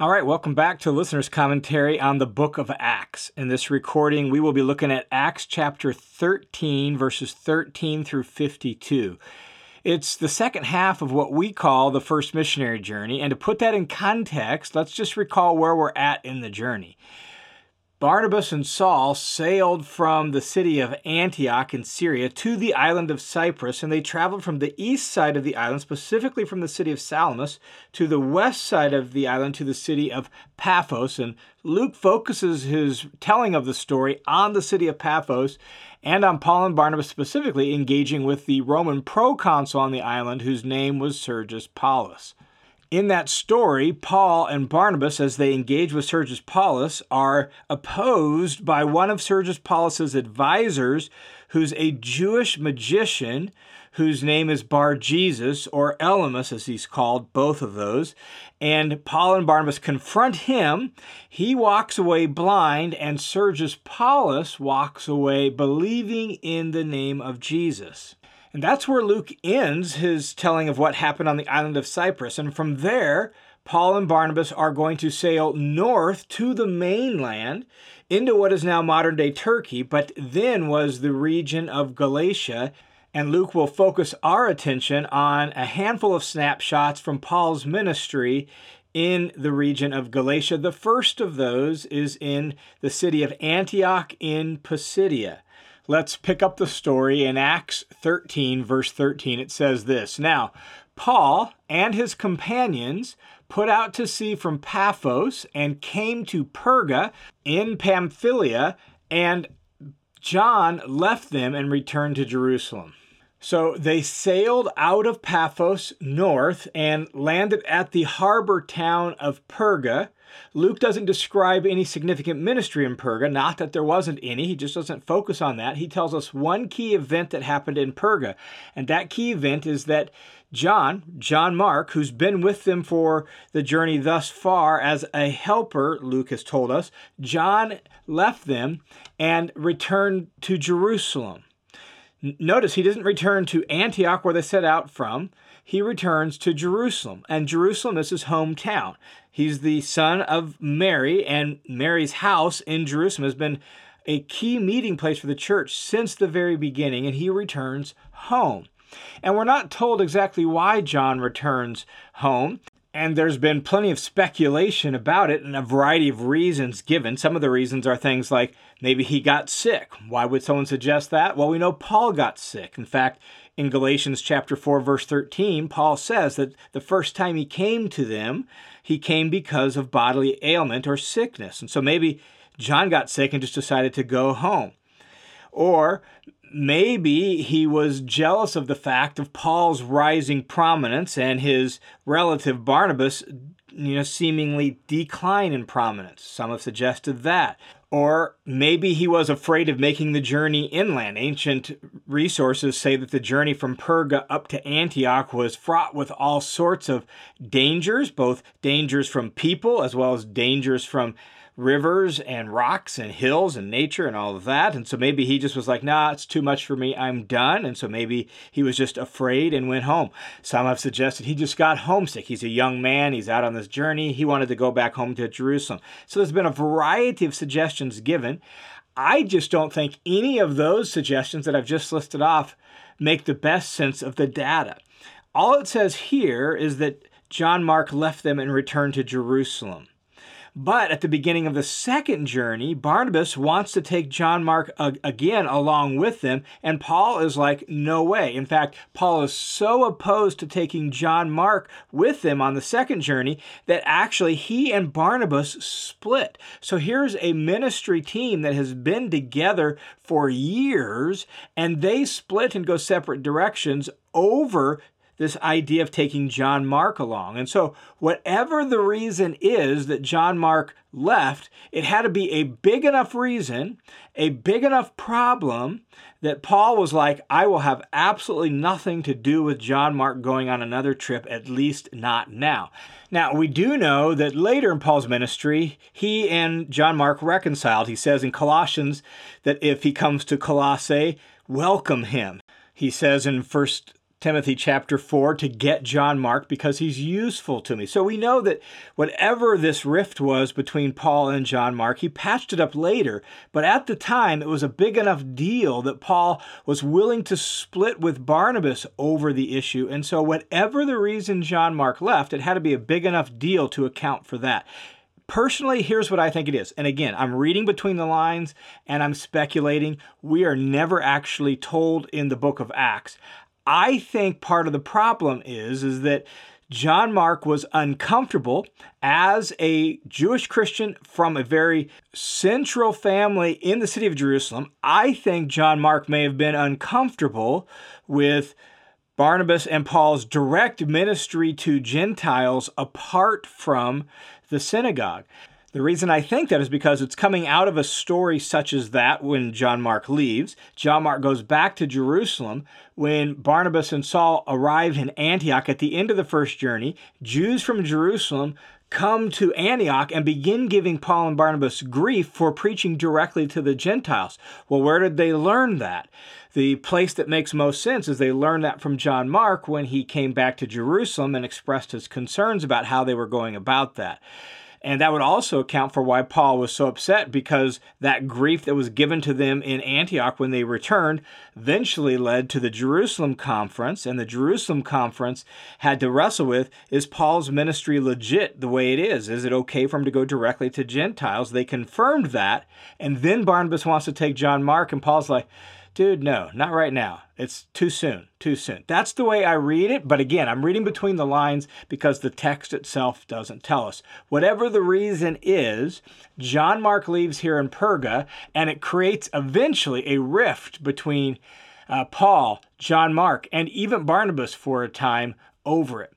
All right, welcome back to listener's commentary on the book of Acts. In this recording, we will be looking at Acts chapter 13, verses 13 through 52. It's the second half of what we call the first missionary journey, and to put that in context, let's just recall where we're at in the journey. Barnabas and Saul sailed from the city of Antioch in Syria to the island of Cyprus, and they traveled from the east side of the island, specifically from the city of Salamis, to the west side of the island to the city of Paphos. And Luke focuses his telling of the story on the city of Paphos and on Paul and Barnabas specifically engaging with the Roman proconsul on the island, whose name was Sergius Paulus. In that story, Paul and Barnabas, as they engage with Sergius Paulus, are opposed by one of Sergius Paulus's advisors, who's a Jewish magician whose name is Bar Jesus, or Elymas as he's called, both of those. And Paul and Barnabas confront him. He walks away blind, and Sergius Paulus walks away believing in the name of Jesus. And that's where Luke ends his telling of what happened on the island of Cyprus. And from there, Paul and Barnabas are going to sail north to the mainland into what is now modern day Turkey, but then was the region of Galatia. And Luke will focus our attention on a handful of snapshots from Paul's ministry in the region of Galatia. The first of those is in the city of Antioch in Pisidia. Let's pick up the story in Acts 13, verse 13. It says this Now, Paul and his companions put out to sea from Paphos and came to Perga in Pamphylia, and John left them and returned to Jerusalem. So they sailed out of Paphos north and landed at the harbor town of Perga. Luke doesn't describe any significant ministry in Perga, not that there wasn't any. He just doesn't focus on that. He tells us one key event that happened in Perga, and that key event is that John, John Mark, who's been with them for the journey thus far as a helper, Luke has told us, John left them and returned to Jerusalem. Notice he doesn't return to Antioch where they set out from. He returns to Jerusalem, and Jerusalem is his hometown. He's the son of Mary, and Mary's house in Jerusalem has been a key meeting place for the church since the very beginning, and he returns home. And we're not told exactly why John returns home. And there's been plenty of speculation about it and a variety of reasons given. Some of the reasons are things like maybe he got sick. Why would someone suggest that? Well, we know Paul got sick. In fact, in Galatians chapter 4 verse 13, Paul says that the first time he came to them, he came because of bodily ailment or sickness. And so maybe John got sick and just decided to go home. Or maybe he was jealous of the fact of Paul's rising prominence and his relative Barnabas, you know, seemingly decline in prominence. Some have suggested that. Or maybe he was afraid of making the journey inland. Ancient resources say that the journey from Perga up to Antioch was fraught with all sorts of dangers, both dangers from people as well as dangers from rivers and rocks and hills and nature and all of that. And so maybe he just was like, nah, it's too much for me. I'm done. And so maybe he was just afraid and went home. Some have suggested he just got homesick. He's a young man. He's out on this journey. He wanted to go back home to Jerusalem. So there's been a variety of suggestions given. I just don't think any of those suggestions that I've just listed off make the best sense of the data. All it says here is that John Mark left them and returned to Jerusalem. But at the beginning of the second journey, Barnabas wants to take John Mark again along with them, and Paul is like, no way. In fact, Paul is so opposed to taking John Mark with them on the second journey that actually he and Barnabas split. So here's a ministry team that has been together for years, and they split and go separate directions over this idea of taking John Mark along. And so, whatever the reason is that John Mark left, it had to be a big enough reason, a big enough problem that Paul was like, I will have absolutely nothing to do with John Mark going on another trip, at least not now. Now, we do know that later in Paul's ministry, he and John Mark reconciled. He says in Colossians that if he comes to Colossae, welcome him. He says in First Timothy chapter 4 to get John Mark because he's useful to me. So we know that whatever this rift was between Paul and John Mark, he patched it up later, but at the time it was a big enough deal that Paul was willing to split with Barnabas over the issue. And so, whatever the reason John Mark left, it had to be a big enough deal to account for that. Personally, here's what I think it is. And again, I'm reading between the lines and I'm speculating. We are never actually told in the book of Acts. I think part of the problem is is that John Mark was uncomfortable as a Jewish Christian from a very central family in the city of Jerusalem. I think John Mark may have been uncomfortable with Barnabas and Paul's direct ministry to Gentiles apart from the synagogue. The reason I think that is because it's coming out of a story such as that when John Mark leaves. John Mark goes back to Jerusalem. When Barnabas and Saul arrive in Antioch at the end of the first journey, Jews from Jerusalem come to Antioch and begin giving Paul and Barnabas grief for preaching directly to the Gentiles. Well, where did they learn that? The place that makes most sense is they learned that from John Mark when he came back to Jerusalem and expressed his concerns about how they were going about that. And that would also account for why Paul was so upset because that grief that was given to them in Antioch when they returned eventually led to the Jerusalem conference. And the Jerusalem conference had to wrestle with is Paul's ministry legit the way it is? Is it okay for him to go directly to Gentiles? They confirmed that. And then Barnabas wants to take John Mark, and Paul's like, dude, no, not right now. It's too soon, too soon. That's the way I read it. But again, I'm reading between the lines because the text itself doesn't tell us. Whatever the reason is, John Mark leaves here in Perga, and it creates eventually a rift between uh, Paul, John Mark, and even Barnabas for a time over it.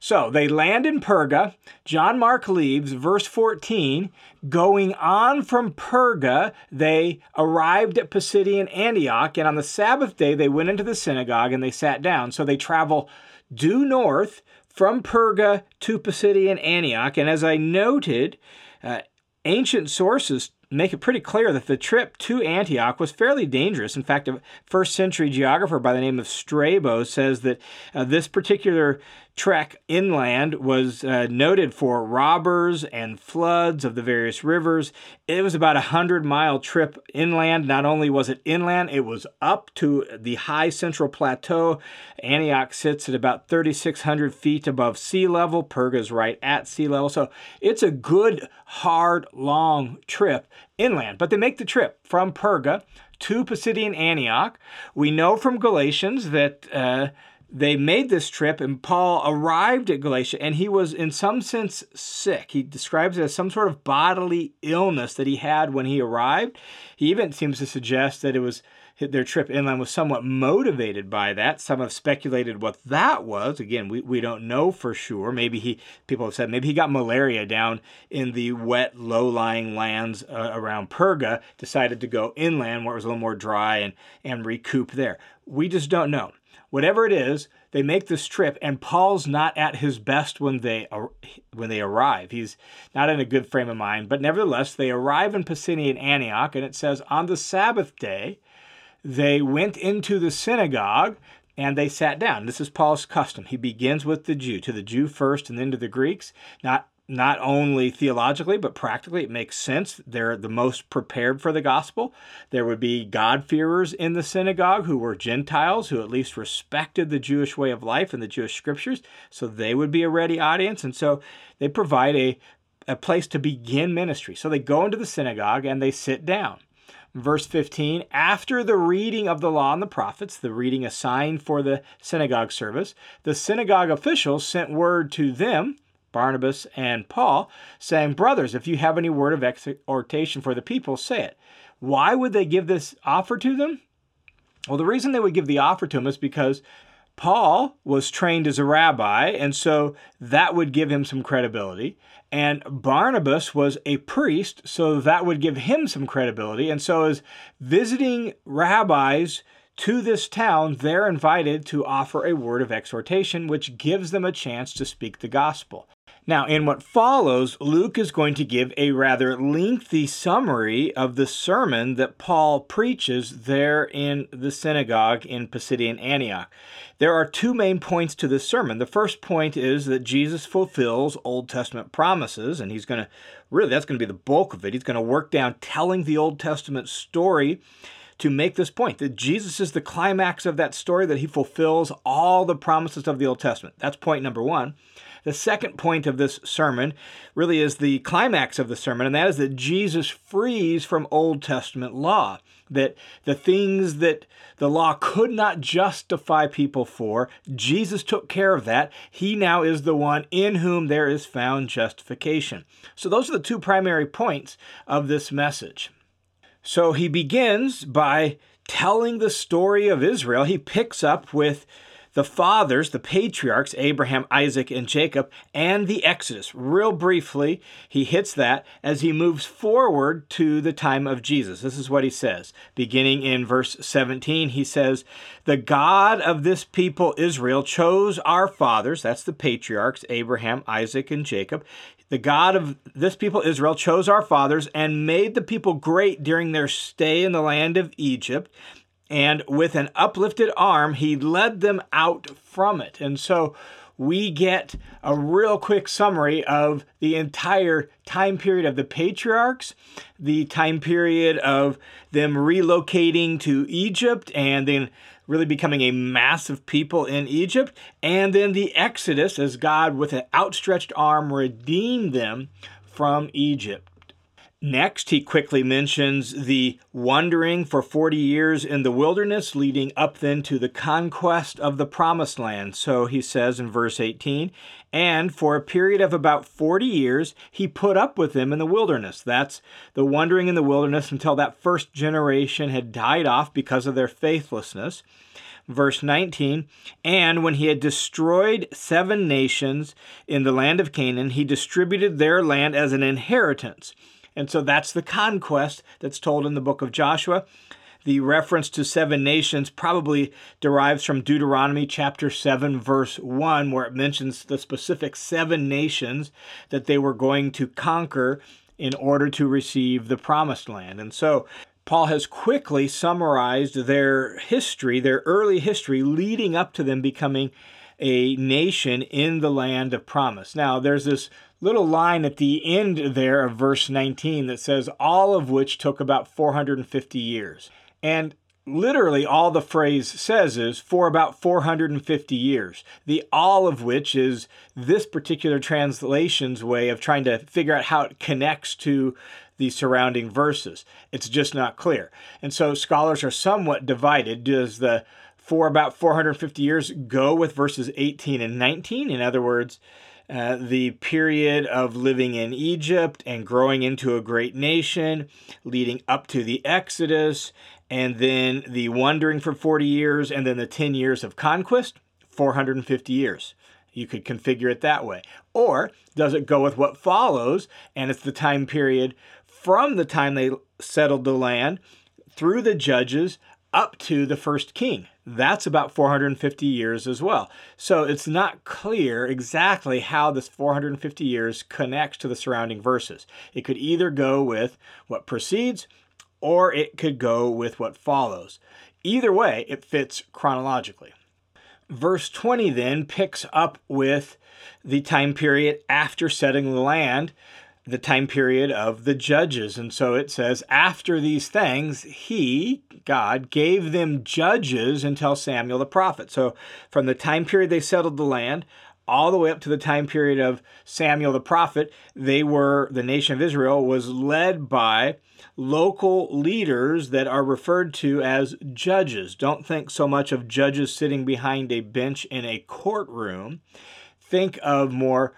So they land in Perga. John Mark leaves. Verse 14 going on from Perga, they arrived at Pisidian Antioch, and on the Sabbath day they went into the synagogue and they sat down. So they travel due north from Perga to Pisidian Antioch. And as I noted, uh, ancient sources make it pretty clear that the trip to Antioch was fairly dangerous. In fact, a first century geographer by the name of Strabo says that uh, this particular trek inland was uh, noted for robbers and floods of the various rivers. It was about a hundred mile trip inland. Not only was it inland, it was up to the high central plateau. Antioch sits at about 3,600 feet above sea level. Perga's right at sea level. So it's a good, hard, long trip inland. But they make the trip from Perga to Pisidian Antioch. We know from Galatians that. Uh, they made this trip, and Paul arrived at Galatia, and he was, in some sense, sick. He describes it as some sort of bodily illness that he had when he arrived. He even seems to suggest that it was their trip inland was somewhat motivated by that. Some have speculated what that was. Again, we, we don't know for sure. Maybe he, people have said, maybe he got malaria down in the wet, low lying lands uh, around Perga, decided to go inland where it was a little more dry and, and recoup there. We just don't know whatever it is, they make this trip, and Paul's not at his best when they when they arrive. He's not in a good frame of mind, but nevertheless, they arrive in Pisidian Antioch, and it says on the Sabbath day, they went into the synagogue and they sat down. This is Paul's custom. He begins with the Jew, to the Jew first, and then to the Greeks. Not not only theologically, but practically, it makes sense. They're the most prepared for the gospel. There would be God-fearers in the synagogue who were Gentiles, who at least respected the Jewish way of life and the Jewish scriptures, so they would be a ready audience. And so they provide a, a place to begin ministry. So they go into the synagogue and they sit down. Verse 15, after the reading of the law and the prophets, the reading assigned for the synagogue service, the synagogue officials sent word to them Barnabas, and Paul, saying, Brothers, if you have any word of exhortation for the people, say it. Why would they give this offer to them? Well, the reason they would give the offer to them is because Paul was trained as a rabbi, and so that would give him some credibility. And Barnabas was a priest, so that would give him some credibility. And so, as visiting rabbis to this town, they're invited to offer a word of exhortation, which gives them a chance to speak the gospel. Now, in what follows, Luke is going to give a rather lengthy summary of the sermon that Paul preaches there in the synagogue in Pisidian Antioch. There are two main points to this sermon. The first point is that Jesus fulfills Old Testament promises, and he's going to really, that's going to be the bulk of it. He's going to work down telling the Old Testament story to make this point that Jesus is the climax of that story, that he fulfills all the promises of the Old Testament. That's point number one. The second point of this sermon really is the climax of the sermon, and that is that Jesus frees from Old Testament law. That the things that the law could not justify people for, Jesus took care of that. He now is the one in whom there is found justification. So, those are the two primary points of this message. So, he begins by telling the story of Israel. He picks up with the fathers, the patriarchs, Abraham, Isaac, and Jacob, and the Exodus. Real briefly, he hits that as he moves forward to the time of Jesus. This is what he says. Beginning in verse 17, he says, The God of this people, Israel, chose our fathers, that's the patriarchs, Abraham, Isaac, and Jacob. The God of this people, Israel, chose our fathers and made the people great during their stay in the land of Egypt and with an uplifted arm, he led them out from it. And so we get a real quick summary of the entire time period of the patriarchs, the time period of them relocating to Egypt and then really becoming a massive people in Egypt, and then the Exodus as God, with an outstretched arm, redeemed them from Egypt. Next, he quickly mentions the wandering for 40 years in the wilderness, leading up then to the conquest of the promised land. So he says in verse 18, and for a period of about 40 years, he put up with them in the wilderness. That's the wandering in the wilderness until that first generation had died off because of their faithlessness. Verse 19, and when he had destroyed seven nations in the land of Canaan, he distributed their land as an inheritance and so that's the conquest that's told in the book of Joshua. The reference to seven nations probably derives from Deuteronomy chapter 7, verse 1, where it mentions the specific seven nations that they were going to conquer in order to receive the promised land. And so Paul has quickly summarized their history, their early history, leading up to them becoming a nation in the land of promise. Now, there's this little line at the end there of verse 19 that says, all of which took about 450 years. And literally all the phrase says is for about 450 years. The all of which is this particular translation's way of trying to figure out how it connects to the surrounding verses. It's just not clear. And so scholars are somewhat divided. Does the for about 450 years go with verses 18 and 19? In other words, uh, the period of living in Egypt and growing into a great nation, leading up to the Exodus, and then the wandering for 40 years, and then the 10 years of conquest, 450 years. You could configure it that way. Or does it go with what follows, and it's the time period from the time they settled the land through the judges up to the first king? That's about 450 years as well. So it's not clear exactly how this 450 years connects to the surrounding verses. It could either go with what precedes or it could go with what follows. Either way, it fits chronologically. Verse 20 then picks up with the time period after setting the land the time period of the judges. And so it says, after these things, he, God, gave them judges until Samuel the prophet. So from the time period they settled the land, all the way up to the time period of Samuel the prophet, they were, the nation of Israel was led by local leaders that are referred to as judges. Don't think so much of judges sitting behind a bench in a courtroom. Think of more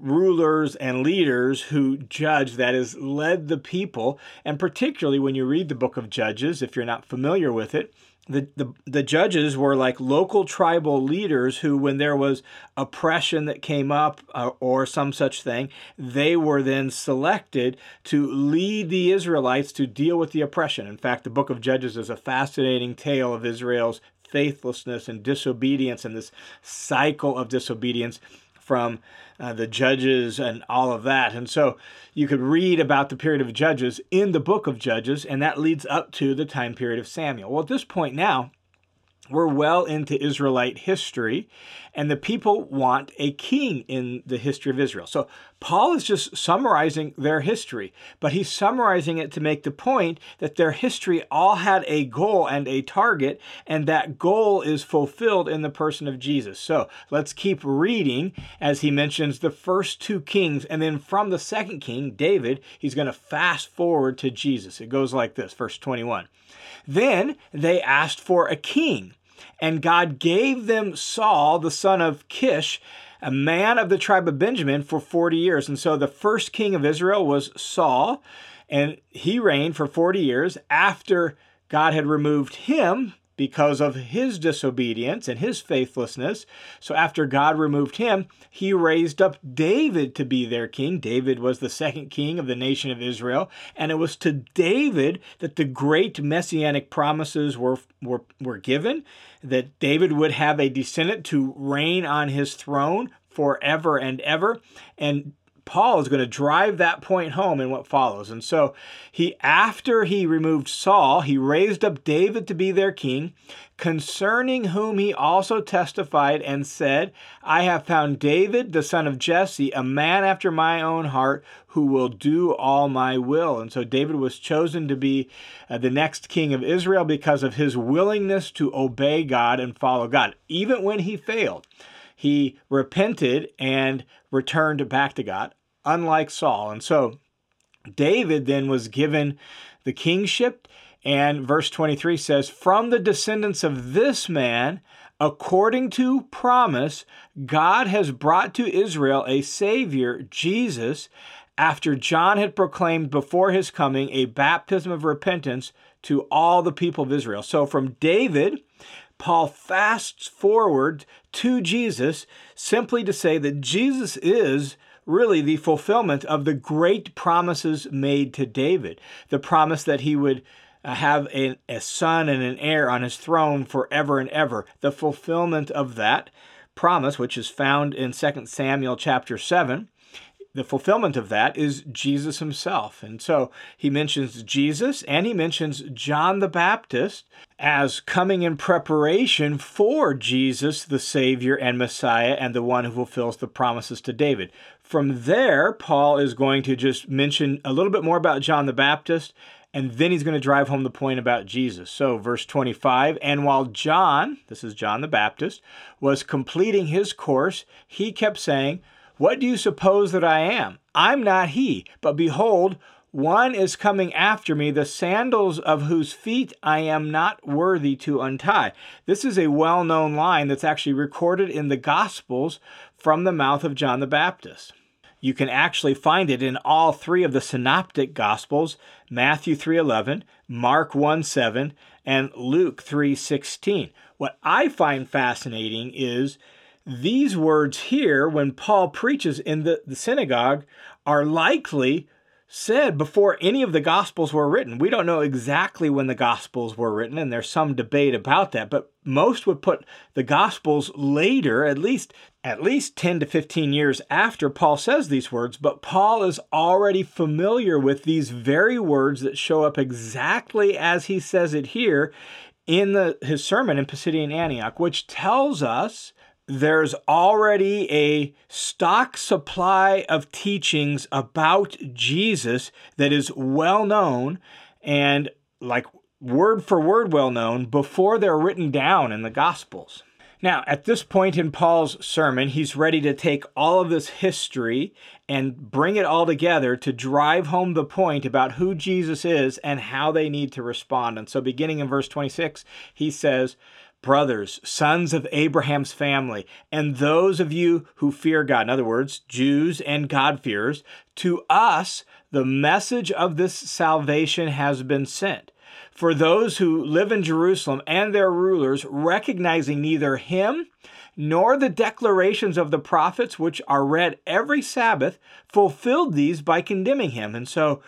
rulers and leaders who judge, that is, led the people. And particularly when you read the book of Judges, if you're not familiar with it, the, the, the judges were like local tribal leaders who, when there was oppression that came up uh, or some such thing, they were then selected to lead the Israelites to deal with the oppression. In fact, the book of Judges is a fascinating tale of Israel's faithlessness and disobedience and this cycle of disobedience from uh, the judges and all of that. And so you could read about the period of Judges in the book of Judges, and that leads up to the time period of Samuel. Well, at this point now, we're well into Israelite history, and the people want a king in the history of Israel. So Paul is just summarizing their history, but he's summarizing it to make the point that their history all had a goal and a target, and that goal is fulfilled in the person of Jesus. So let's keep reading as he mentions the first two kings, and then from the second king, David, he's going to fast forward to Jesus. It goes like this, verse 21. Then they asked for a king. And God gave them Saul, the son of Kish, a man of the tribe of Benjamin, for 40 years. And so the first king of Israel was Saul, and he reigned for 40 years after God had removed him because of his disobedience and his faithlessness. So after God removed him, he raised up David to be their king. David was the second king of the nation of Israel, and it was to David that the great messianic promises were were, were given that David would have a descendant to reign on his throne forever and ever. And Paul is going to drive that point home in what follows. And so he after he removed Saul, he raised up David to be their king, concerning whom he also testified and said, I have found David the son of Jesse, a man after my own heart, who will do all my will. And so David was chosen to be uh, the next king of Israel because of his willingness to obey God and follow God, even when he failed he repented and returned back to God unlike Saul. And so David then was given the kingship. And verse 23 says, From the descendants of this man, according to promise, God has brought to Israel a Savior, Jesus, after John had proclaimed before his coming a baptism of repentance to all the people of Israel. So from David, Paul fasts forward to Jesus simply to say that Jesus is really the fulfillment of the great promises made to David. The promise that he would uh, have a, a son and an heir on his throne forever and ever. The fulfillment of that promise, which is found in 2 Samuel chapter 7, the fulfillment of that is Jesus himself. And so he mentions Jesus and he mentions John the Baptist as coming in preparation for Jesus, the Savior and Messiah, and the one who fulfills the promises to David. From there, Paul is going to just mention a little bit more about John the Baptist and then he's going to drive home the point about Jesus. So, verse 25, and while John, this is John the Baptist, was completing his course, he kept saying, what do you suppose that I am? I'm not he, but behold, one is coming after me, the sandals of whose feet I am not worthy to untie. This is a well known line that's actually recorded in the Gospels from the mouth of John the Baptist. You can actually find it in all three of the synoptic gospels, Matthew 3:11, Mark 1:7, and Luke 3:16. What I find fascinating is these words here, when Paul preaches in the, the synagogue, are likely said before any of the Gospels were written. We don't know exactly when the Gospels were written, and there's some debate about that, but most would put the Gospels later, at least at least 10 to 15 years after Paul says these words, but Paul is already familiar with these very words that show up exactly as he says it here in the, his sermon in Pisidian Antioch, which tells us there's already a stock supply of teachings about Jesus that is well known and like word for word well known before they're written down in the Gospels. Now, at this point in Paul's sermon, he's ready to take all of this history and bring it all together to drive home the point about who Jesus is and how they need to respond. And so, beginning in verse 26, he says, brothers, sons of Abraham's family, and those of you who fear God, in other words, Jews and God-fearers, to us the message of this salvation has been sent. For those who live in Jerusalem and their rulers, recognizing neither him nor the declarations of the prophets, which are read every Sabbath, fulfilled these by condemning him. And so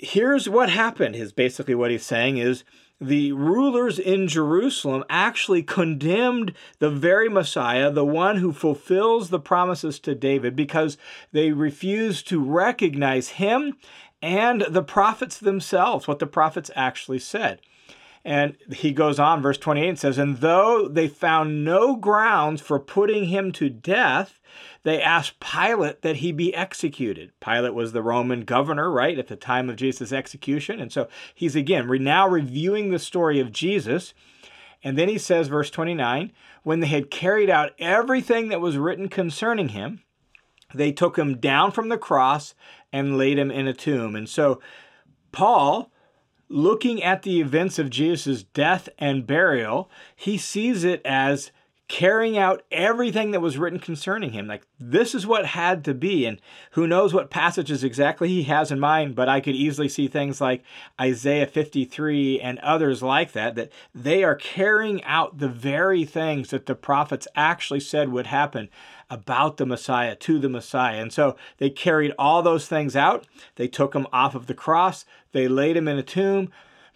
here's what happened, is basically what he's saying is the rulers in Jerusalem actually condemned the very Messiah, the one who fulfills the promises to David, because they refused to recognize him and the prophets themselves, what the prophets actually said. And he goes on, verse 28 and says, And though they found no grounds for putting him to death, they asked Pilate that he be executed. Pilate was the Roman governor, right, at the time of Jesus' execution. And so he's again now reviewing the story of Jesus. And then he says, verse 29, when they had carried out everything that was written concerning him, they took him down from the cross and laid him in a tomb. And so Paul looking at the events of Jesus' death and burial, he sees it as carrying out everything that was written concerning him. Like, this is what had to be. And who knows what passages exactly he has in mind, but I could easily see things like Isaiah 53 and others like that, that they are carrying out the very things that the prophets actually said would happen about the Messiah, to the Messiah. And so they carried all those things out. They took him off of the cross, they laid him in a tomb.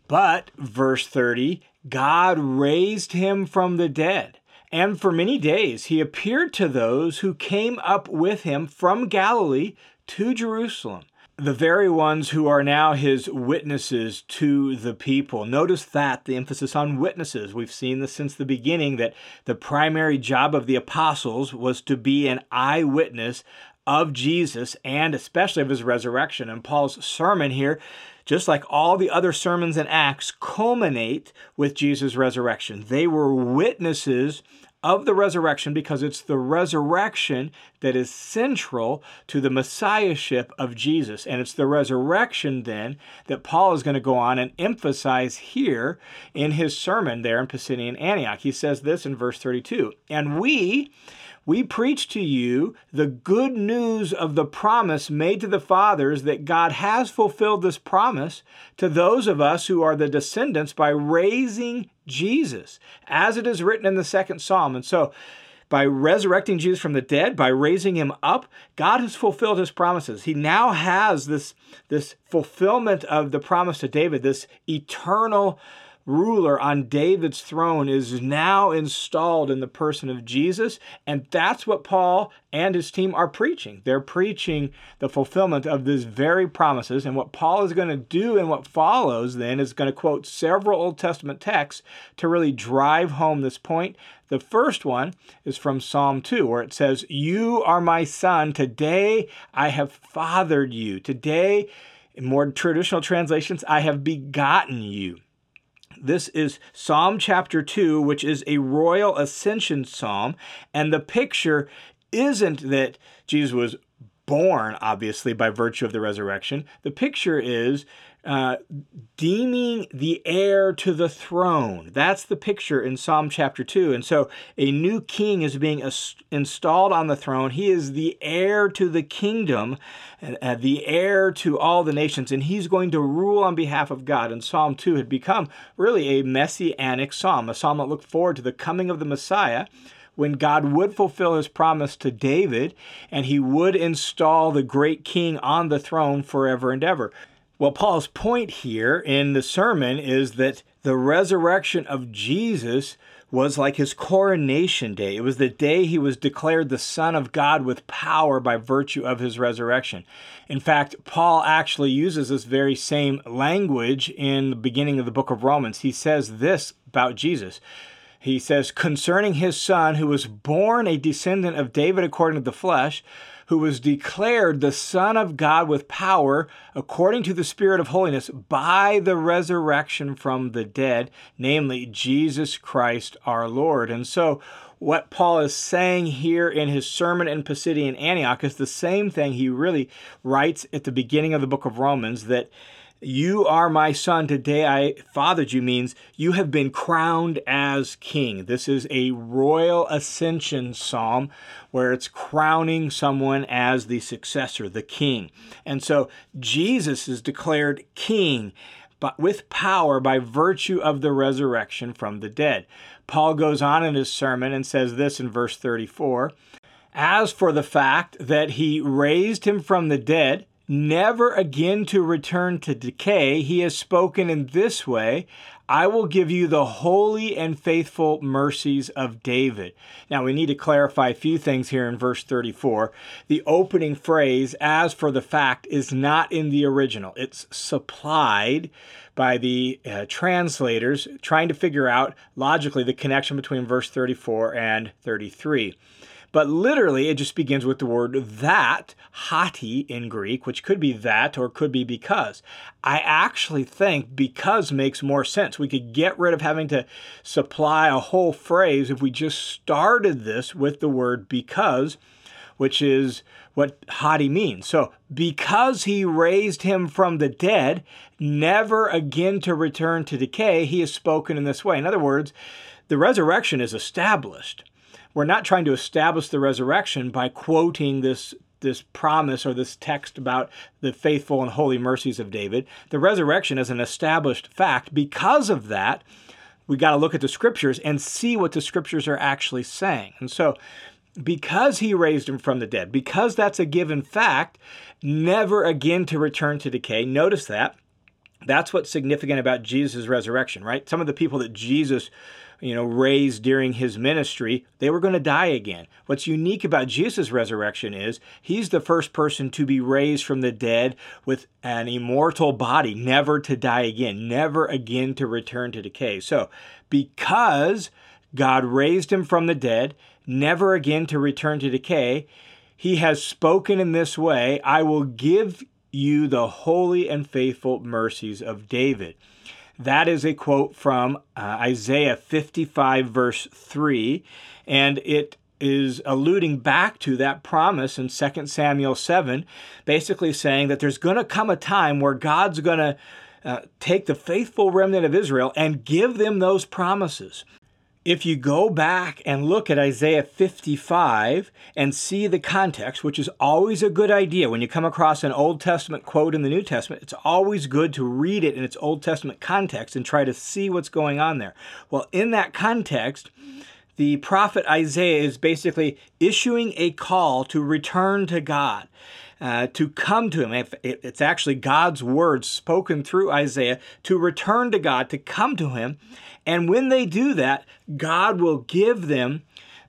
But, verse 30, God raised him from the dead. And for many days he appeared to those who came up with him from Galilee to Jerusalem the very ones who are now his witnesses to the people. Notice that the emphasis on witnesses. We've seen this since the beginning that the primary job of the apostles was to be an eyewitness of Jesus and especially of his resurrection. And Paul's sermon here, just like all the other sermons in Acts, culminate with Jesus' resurrection. They were witnesses of the resurrection because it's the resurrection that is central to the messiahship of Jesus. And it's the resurrection then that Paul is going to go on and emphasize here in his sermon there in Pisidian Antioch. He says this in verse 32 And we, we preach to you the good news of the promise made to the fathers that God has fulfilled this promise to those of us who are the descendants by raising Jesus, as it is written in the second psalm. And so, by resurrecting Jesus from the dead, by raising him up, God has fulfilled his promises. He now has this, this fulfillment of the promise to David, this eternal ruler on David's throne is now installed in the person of Jesus. And that's what Paul and his team are preaching. They're preaching the fulfillment of these very promises. And what Paul is going to do and what follows then is going to quote several Old Testament texts to really drive home this point. The first one is from Psalm 2, where it says, You are my son. Today I have fathered you. Today, in more traditional translations, I have begotten you. This is Psalm chapter 2, which is a royal ascension psalm. And the picture isn't that Jesus was born, obviously, by virtue of the resurrection. The picture is uh, deeming the heir to the throne. That's the picture in Psalm chapter 2. And so a new king is being installed on the throne. He is the heir to the kingdom, uh, the heir to all the nations, and he's going to rule on behalf of God. And Psalm 2 had become really a messianic psalm, a psalm that looked forward to the coming of the Messiah when God would fulfill his promise to David and he would install the great king on the throne forever and ever. Well, Paul's point here in the sermon is that the resurrection of Jesus was like his coronation day. It was the day he was declared the Son of God with power by virtue of his resurrection. In fact, Paul actually uses this very same language in the beginning of the book of Romans. He says this about Jesus. He says, concerning his Son, who was born a descendant of David according to the flesh, who was declared the Son of God with power according to the Spirit of holiness by the resurrection from the dead, namely Jesus Christ our Lord. And so, what Paul is saying here in his sermon in Pisidian Antioch is the same thing he really writes at the beginning of the book of Romans that you are my son, today I fathered you means you have been crowned as king. This is a royal ascension psalm where it's crowning someone as the successor, the king. And so Jesus is declared king but with power by virtue of the resurrection from the dead. Paul goes on in his sermon and says this in verse 34 As for the fact that he raised him from the dead, never again to return to decay, he has spoken in this way I will give you the holy and faithful mercies of David. Now, we need to clarify a few things here in verse 34. The opening phrase, as for the fact, is not in the original, it's supplied by the uh, translators trying to figure out logically the connection between verse 34 and 33. But literally, it just begins with the word that, hoti in Greek, which could be that or could be because. I actually think because makes more sense. We could get rid of having to supply a whole phrase if we just started this with the word because, which is what hoti means. So, because he raised him from the dead, never again to return to decay, he has spoken in this way. In other words, the resurrection is established we're not trying to establish the resurrection by quoting this this promise or this text about the faithful and holy mercies of David. The resurrection is an established fact. Because of that, we got to look at the scriptures and see what the scriptures are actually saying. And so, because he raised him from the dead, because that's a given fact, never again to return to decay. Notice that. That's what's significant about Jesus' resurrection, right? Some of the people that Jesus you know, raised during his ministry, they were going to die again. What's unique about Jesus' resurrection is he's the first person to be raised from the dead with an immortal body, never to die again, never again to return to decay. So, because God raised him from the dead, never again to return to decay, he has spoken in this way I will give you the holy and faithful mercies of David. That is a quote from uh, Isaiah 55, verse 3, and it is alluding back to that promise in 2 Samuel 7, basically saying that there's going to come a time where God's going to uh, take the faithful remnant of Israel and give them those promises if you go back and look at Isaiah 55 and see the context, which is always a good idea when you come across an Old Testament quote in the New Testament, it's always good to read it in its Old Testament context and try to see what's going on there. Well, in that context, the prophet Isaiah is basically issuing a call to return to God. Uh, to come to him. It's actually God's words spoken through Isaiah to return to God, to come to him. And when they do that, God will give them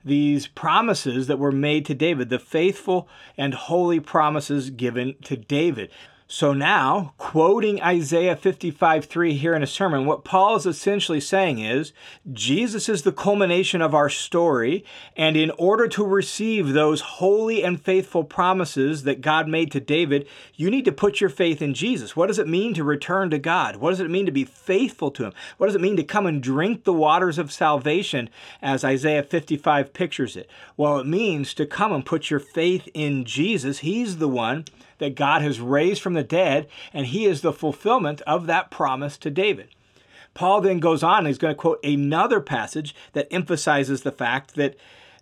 these promises that were made to David, the faithful and holy promises given to David. So now, quoting Isaiah 55 3 here in a sermon, what Paul is essentially saying is Jesus is the culmination of our story, and in order to receive those holy and faithful promises that God made to David, you need to put your faith in Jesus. What does it mean to return to God? What does it mean to be faithful to Him? What does it mean to come and drink the waters of salvation as Isaiah 55 pictures it? Well, it means to come and put your faith in Jesus. He's the one that God has raised from the dead, and he is the fulfillment of that promise to David. Paul then goes on, and he's going to quote another passage that emphasizes the fact that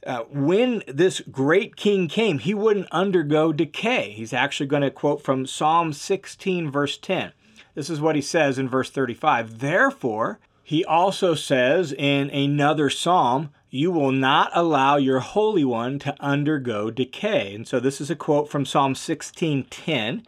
uh, when this great king came, he wouldn't undergo decay. He's actually going to quote from Psalm 16, verse 10. This is what he says in verse 35. Therefore, he also says in another psalm, you will not allow your Holy One to undergo decay. And so this is a quote from Psalm 16:10,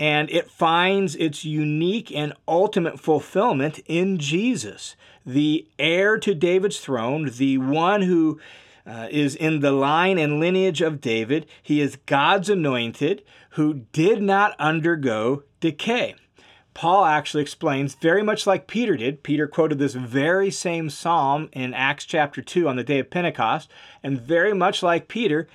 and it finds its unique and ultimate fulfillment in Jesus, the heir to David's throne, the one who uh, is in the line and lineage of David. He is God's anointed who did not undergo decay. Paul actually explains, very much like Peter did. Peter quoted this very same psalm in Acts chapter 2 on the day of Pentecost. And very much like Peter,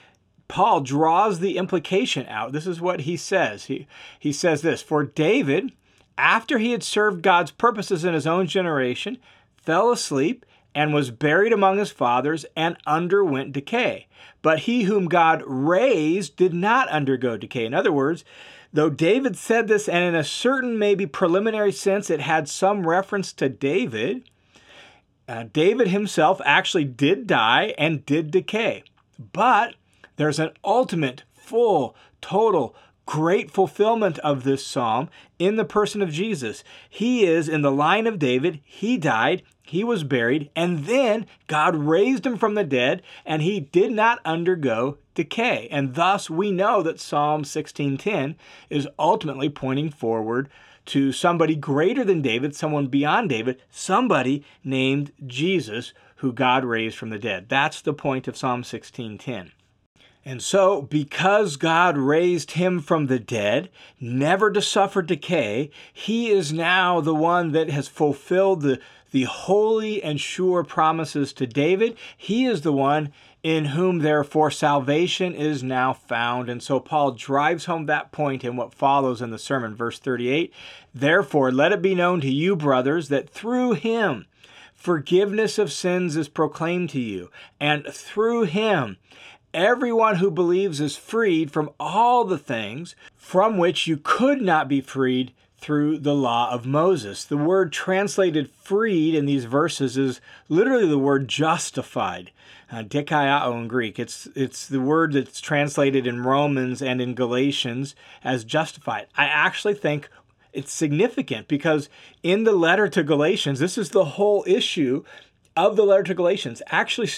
Paul draws the implication out. This is what he says. He, he says this For David, after he had served God's purposes in his own generation, fell asleep and was buried among his fathers and underwent decay. But he whom God raised did not undergo decay. In other words, Though David said this, and in a certain, maybe preliminary sense, it had some reference to David, uh, David himself actually did die and did decay. But there's an ultimate, full, total, great fulfillment of this psalm in the person of Jesus. He is in the line of David. He died, he was buried, and then God raised him from the dead, and he did not undergo decay. And thus we know that Psalm 16:10 is ultimately pointing forward to somebody greater than David, someone beyond David, somebody named Jesus who God raised from the dead. That's the point of Psalm 16:10. And so, because God raised him from the dead, never to suffer decay, he is now the one that has fulfilled the, the holy and sure promises to David. He is the one in whom, therefore, salvation is now found. And so, Paul drives home that point in what follows in the sermon, verse 38. Therefore, let it be known to you, brothers, that through him, forgiveness of sins is proclaimed to you, and through him, everyone who believes is freed from all the things from which you could not be freed through the law of Moses. The word translated freed in these verses is literally the word justified, uh, in Greek. It's, it's the word that's translated in Romans and in Galatians as justified. I actually think it's significant because in the letter to Galatians, this is the whole issue of the letter to Galatians. Actually,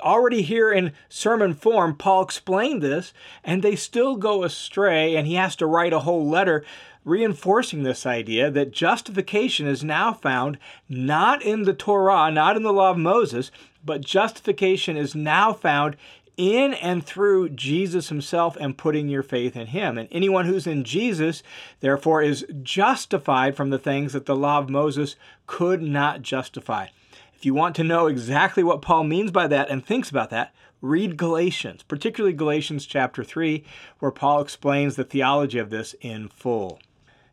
already here in sermon form, Paul explained this, and they still go astray, and he has to write a whole letter reinforcing this idea that justification is now found not in the Torah, not in the law of Moses, but justification is now found in and through Jesus himself and putting your faith in him. And anyone who's in Jesus, therefore, is justified from the things that the law of Moses could not justify. If you want to know exactly what Paul means by that and thinks about that, read Galatians, particularly Galatians chapter 3, where Paul explains the theology of this in full.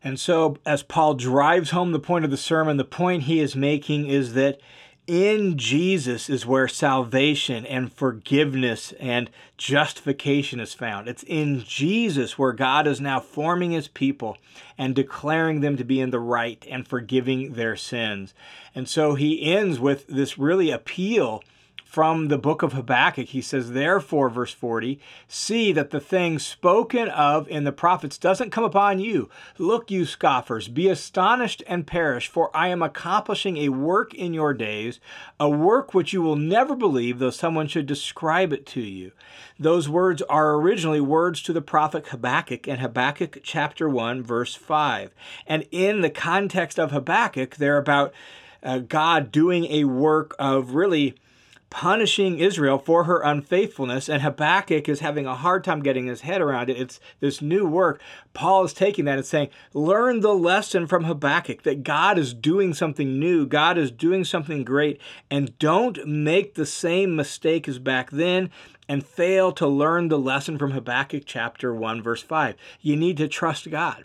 And so, as Paul drives home the point of the sermon, the point he is making is that in Jesus is where salvation and forgiveness and justification is found. It's in Jesus where God is now forming his people and declaring them to be in the right and forgiving their sins. And so he ends with this really appeal from the book of Habakkuk. He says, Therefore, verse 40, see that the thing spoken of in the prophets doesn't come upon you. Look, you scoffers, be astonished and perish, for I am accomplishing a work in your days, a work which you will never believe, though someone should describe it to you. Those words are originally words to the prophet Habakkuk in Habakkuk chapter 1, verse 5. And in the context of Habakkuk, they're about uh, God doing a work of really punishing Israel for her unfaithfulness, and Habakkuk is having a hard time getting his head around it. It's this new work. Paul is taking that and saying, Learn the lesson from Habakkuk that God is doing something new, God is doing something great, and don't make the same mistake as back then and fail to learn the lesson from Habakkuk chapter 1, verse 5. You need to trust God.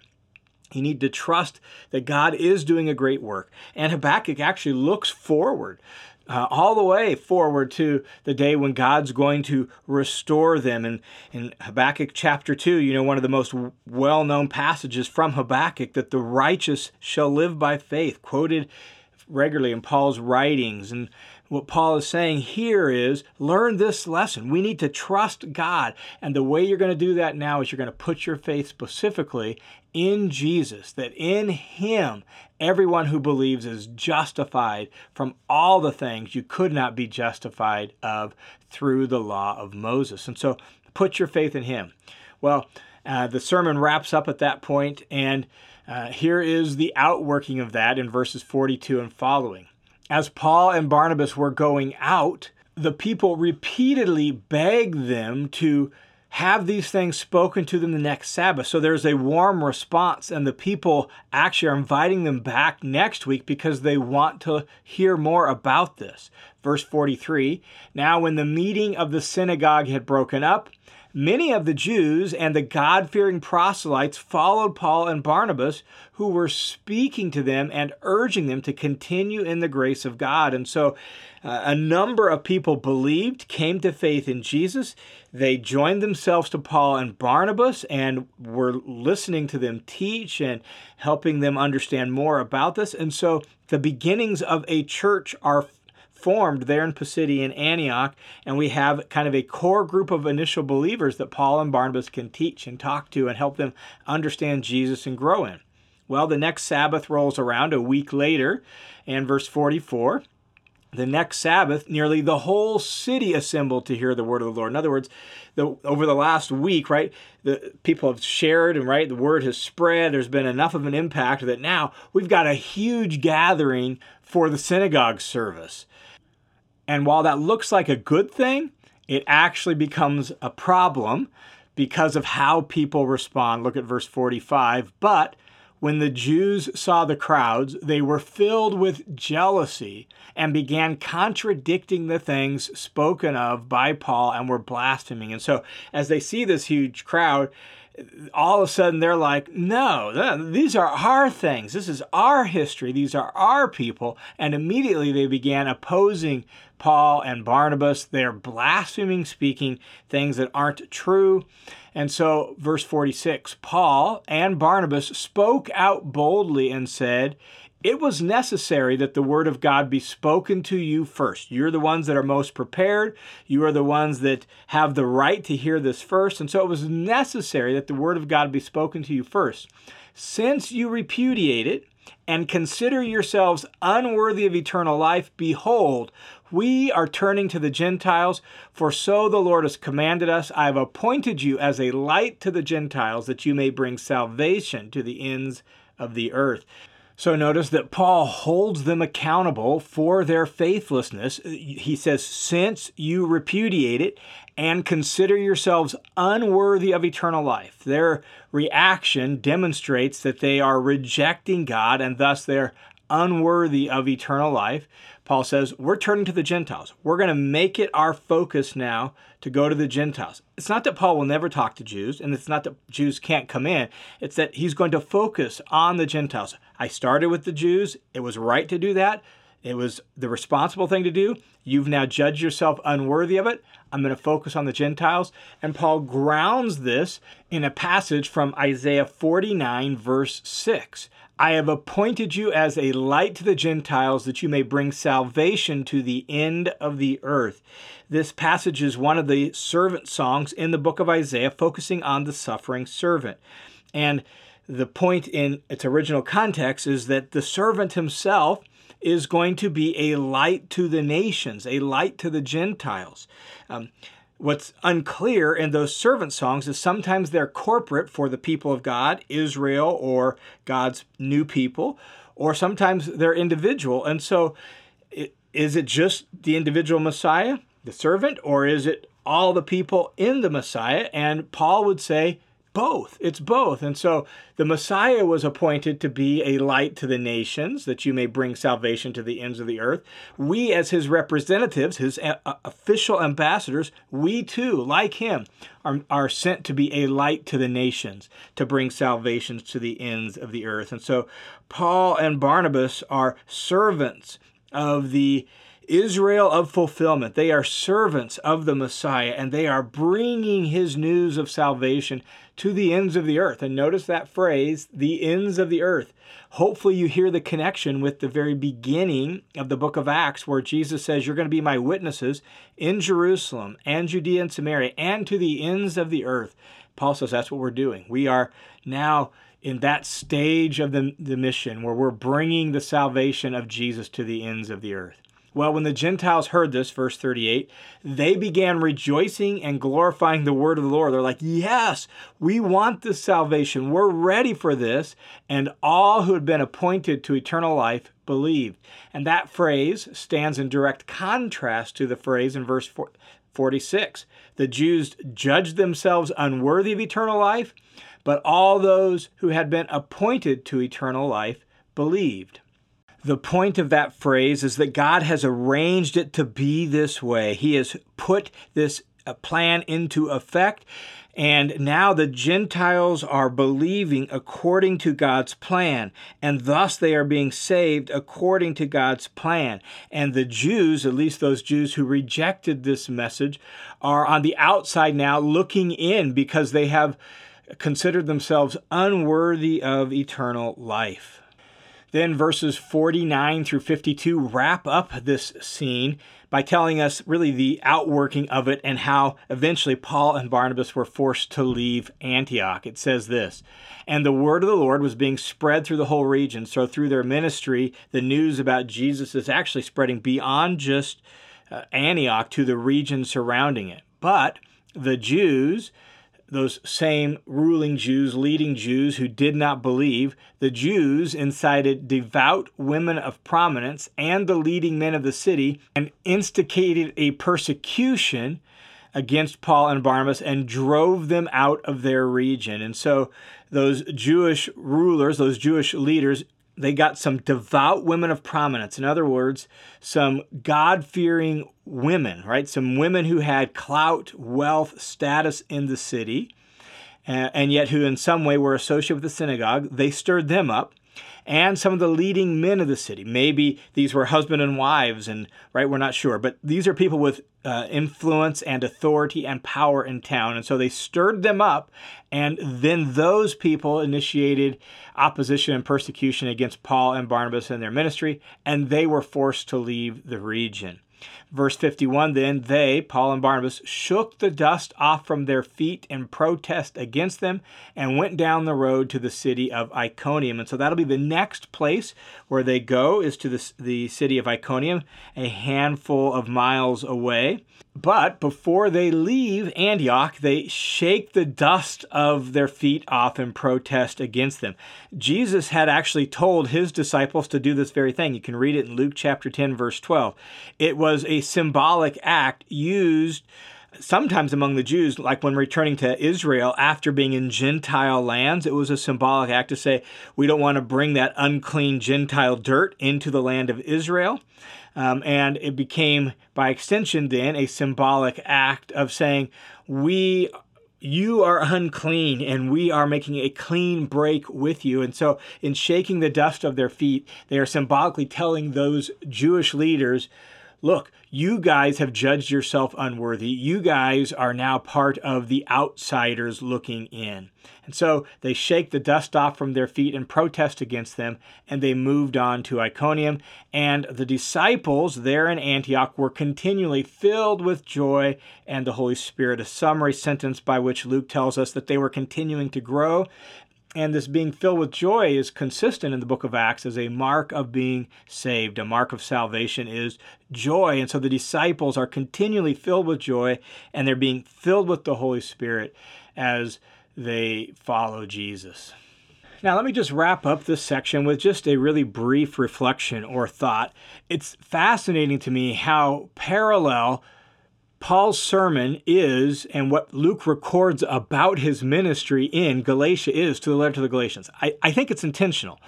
You need to trust that God is doing a great work. And Habakkuk actually looks forward uh, all the way forward to the day when God's going to restore them. And in Habakkuk chapter 2, you know, one of the most well known passages from Habakkuk that the righteous shall live by faith, quoted regularly in Paul's writings. And what Paul is saying here is learn this lesson. We need to trust God. And the way you're going to do that now is you're going to put your faith specifically in Jesus, that in Him, everyone who believes is justified from all the things you could not be justified of through the law of Moses. And so put your faith in Him. Well, uh, the sermon wraps up at that point, and uh, here is the outworking of that in verses 42 and following. As Paul and Barnabas were going out, the people repeatedly begged them to have these things spoken to them the next Sabbath. So there's a warm response, and the people actually are inviting them back next week because they want to hear more about this. Verse 43 Now, when the meeting of the synagogue had broken up, Many of the Jews and the God fearing proselytes followed Paul and Barnabas, who were speaking to them and urging them to continue in the grace of God. And so uh, a number of people believed, came to faith in Jesus. They joined themselves to Paul and Barnabas and were listening to them teach and helping them understand more about this. And so the beginnings of a church are formed there in Pisidian Antioch, and we have kind of a core group of initial believers that Paul and Barnabas can teach and talk to and help them understand Jesus and grow in. Well, the next Sabbath rolls around a week later, and verse 44 the next Sabbath, nearly the whole city assembled to hear the word of the Lord. In other words, the, over the last week, right, the people have shared and right, the word has spread. There's been enough of an impact that now we've got a huge gathering for the synagogue service. And while that looks like a good thing, it actually becomes a problem because of how people respond. Look at verse 45. But when the Jews saw the crowds, they were filled with jealousy and began contradicting the things spoken of by Paul and were blaspheming. And so, as they see this huge crowd, all of a sudden they're like, no, these are our things. This is our history. These are our people. And immediately they began opposing Paul and Barnabas. They're blaspheming, speaking things that aren't true. And so, verse 46 Paul and Barnabas spoke out boldly and said, it was necessary that the word of God be spoken to you first. You're the ones that are most prepared. You are the ones that have the right to hear this first. And so it was necessary that the word of God be spoken to you first. Since you repudiate it and consider yourselves unworthy of eternal life, behold, we are turning to the Gentiles, for so the Lord has commanded us. I have appointed you as a light to the Gentiles, that you may bring salvation to the ends of the earth. So notice that Paul holds them accountable for their faithlessness. Uh, he says, Since you repudiate it and consider yourselves unworthy of eternal life. Their reaction demonstrates that they are rejecting God and thus they're unworthy of eternal life. Paul says, We're turning to the Gentiles. We're going to make it our focus now to go to the Gentiles. It's not that Paul will never talk to Jews, and it's not that Jews can't come in. It's that he's going to focus on the Gentiles. I started with the Jews. It was right to do that. It was the responsible thing to do. You've now judged yourself unworthy of it. I'm going to focus on the Gentiles. And Paul grounds this in a passage from Isaiah 49, verse 6. I have appointed you as a light to the Gentiles that you may bring salvation to the end of the earth. This passage is one of the servant songs in the book of Isaiah, focusing on the suffering servant. And the point in its original context is that the servant himself is going to be a light to the nations, a light to the Gentiles. Um, What's unclear in those servant songs is sometimes they're corporate for the people of God, Israel, or God's new people, or sometimes they're individual. And so, is it just the individual Messiah, the servant, or is it all the people in the Messiah? And Paul would say both. It's both. And so the Messiah was appointed to be a light to the nations, that you may bring salvation to the ends of the earth. We, as his representatives, his uh, uh, official ambassadors, we too, like him, are, are sent to be a light to the nations, to bring salvation to the ends of the earth. And so Paul and Barnabas are servants of the Israel of fulfillment. They are servants of the Messiah, and they are bringing his news of salvation to the ends of the earth. And notice that phrase, the ends of the earth. Hopefully, you hear the connection with the very beginning of the book of Acts, where Jesus says, You're going to be my witnesses in Jerusalem and Judea and Samaria and to the ends of the earth. Paul says that's what we're doing. We are now in that stage of the, the mission where we're bringing the salvation of Jesus to the ends of the earth. Well, when the Gentiles heard this, verse 38, they began rejoicing and glorifying the word of the Lord. They're like, Yes, we want this salvation. We're ready for this. And all who had been appointed to eternal life believed. And that phrase stands in direct contrast to the phrase in verse 46. The Jews judged themselves unworthy of eternal life, but all those who had been appointed to eternal life believed. The point of that phrase is that God has arranged it to be this way. He has put this uh, plan into effect. And now the Gentiles are believing according to God's plan, and thus they are being saved according to God's plan. And the Jews, at least those Jews who rejected this message, are on the outside now looking in because they have considered themselves unworthy of eternal life. Then verses 49 through 52 wrap up this scene by telling us really the outworking of it and how eventually Paul and Barnabas were forced to leave Antioch. It says this And the word of the Lord was being spread through the whole region. So, through their ministry, the news about Jesus is actually spreading beyond just uh, Antioch to the region surrounding it. But the Jews, those same ruling Jews, leading Jews who did not believe, the Jews incited devout women of prominence and the leading men of the city and instigated a persecution against Paul and Barnabas and drove them out of their region. And so those Jewish rulers, those Jewish leaders, they got some devout women of prominence. In other words, some God fearing women, right? Some women who had clout, wealth, status in the city, and yet who in some way were associated with the synagogue. They stirred them up and some of the leading men of the city. Maybe these were husband and wives, and right, we're not sure, but these are people with uh, influence and authority and power in town. And so they stirred them up, and then those people initiated opposition and persecution against Paul and Barnabas and their ministry, and they were forced to leave the region. Verse 51 Then they, Paul and Barnabas, shook the dust off from their feet in protest against them and went down the road to the city of Iconium. And so that'll be the next place where they go, is to the, the city of Iconium, a handful of miles away. But before they leave Antioch, they shake the dust of their feet off in protest against them. Jesus had actually told his disciples to do this very thing. You can read it in Luke chapter 10, verse 12. It was a symbolic act used sometimes among the Jews, like when returning to Israel after being in Gentile lands, it was a symbolic act to say, we don't want to bring that unclean Gentile dirt into the land of Israel. Um, and it became, by extension, then a symbolic act of saying, We you are unclean and we are making a clean break with you. And so, in shaking the dust of their feet, they are symbolically telling those Jewish leaders, look, you guys have judged yourself unworthy. You guys are now part of the outsiders looking in. And so they shake the dust off from their feet and protest against them, and they moved on to Iconium. And the disciples there in Antioch were continually filled with joy and the Holy Spirit, a summary sentence by which Luke tells us that they were continuing to grow and this being filled with joy is consistent in the book of Acts as a mark of being saved. A mark of salvation is joy. And so the disciples are continually filled with joy and they're being filled with the Holy Spirit as they follow Jesus. Now, let me just wrap up this section with just a really brief reflection or thought. It's fascinating to me how parallel Paul's sermon is, and what Luke records about his ministry in Galatia is to the letter to the Galatians. I, I think it's intentional.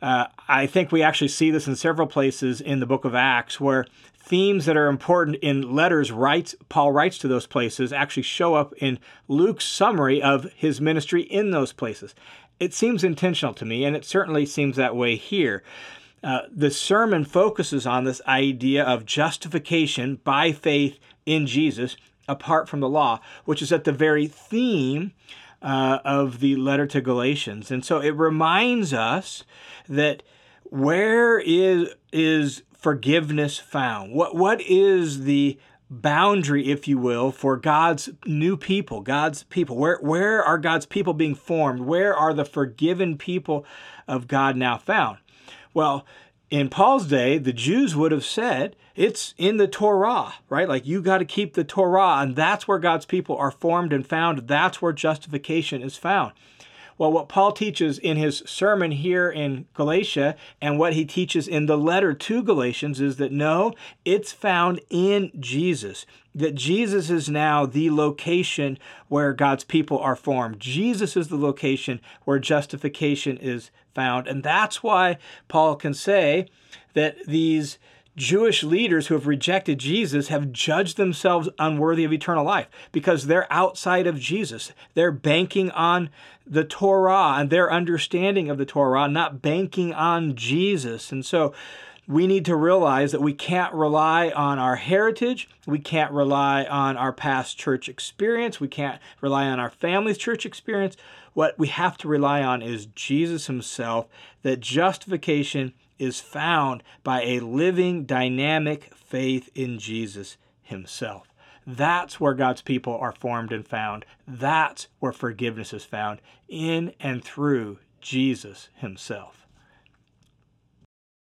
Uh, I think we actually see this in several places in the book of Acts where themes that are important in letters writes Paul writes to those places actually show up in Luke's summary of his ministry in those places. It seems intentional to me, and it certainly seems that way here. Uh, the sermon focuses on this idea of justification by faith in Jesus apart from the law, which is at the very theme uh, of the letter to Galatians. And so it reminds us that where is is forgiveness found? What what is the boundary, if you will, for God's new people, God's people? Where where are God's people being formed? Where are the forgiven people of God now found? Well, in Paul's day, the Jews would have said it's in the Torah, right? Like you got to keep the Torah, and that's where God's people are formed and found. That's where justification is found. Well, what Paul teaches in his sermon here in Galatia and what he teaches in the letter to Galatians is that no, it's found in Jesus. That Jesus is now the location where God's people are formed. Jesus is the location where justification is found. And that's why Paul can say that these Jewish leaders who have rejected Jesus have judged themselves unworthy of eternal life because they're outside of Jesus. They're banking on the Torah and their understanding of the Torah, not banking on Jesus. And so we need to realize that we can't rely on our heritage. We can't rely on our past church experience. We can't rely on our family's church experience. What we have to rely on is Jesus himself, that justification is found by a living, dynamic faith in Jesus himself. That's where God's people are formed and found. That's where forgiveness is found in and through Jesus himself.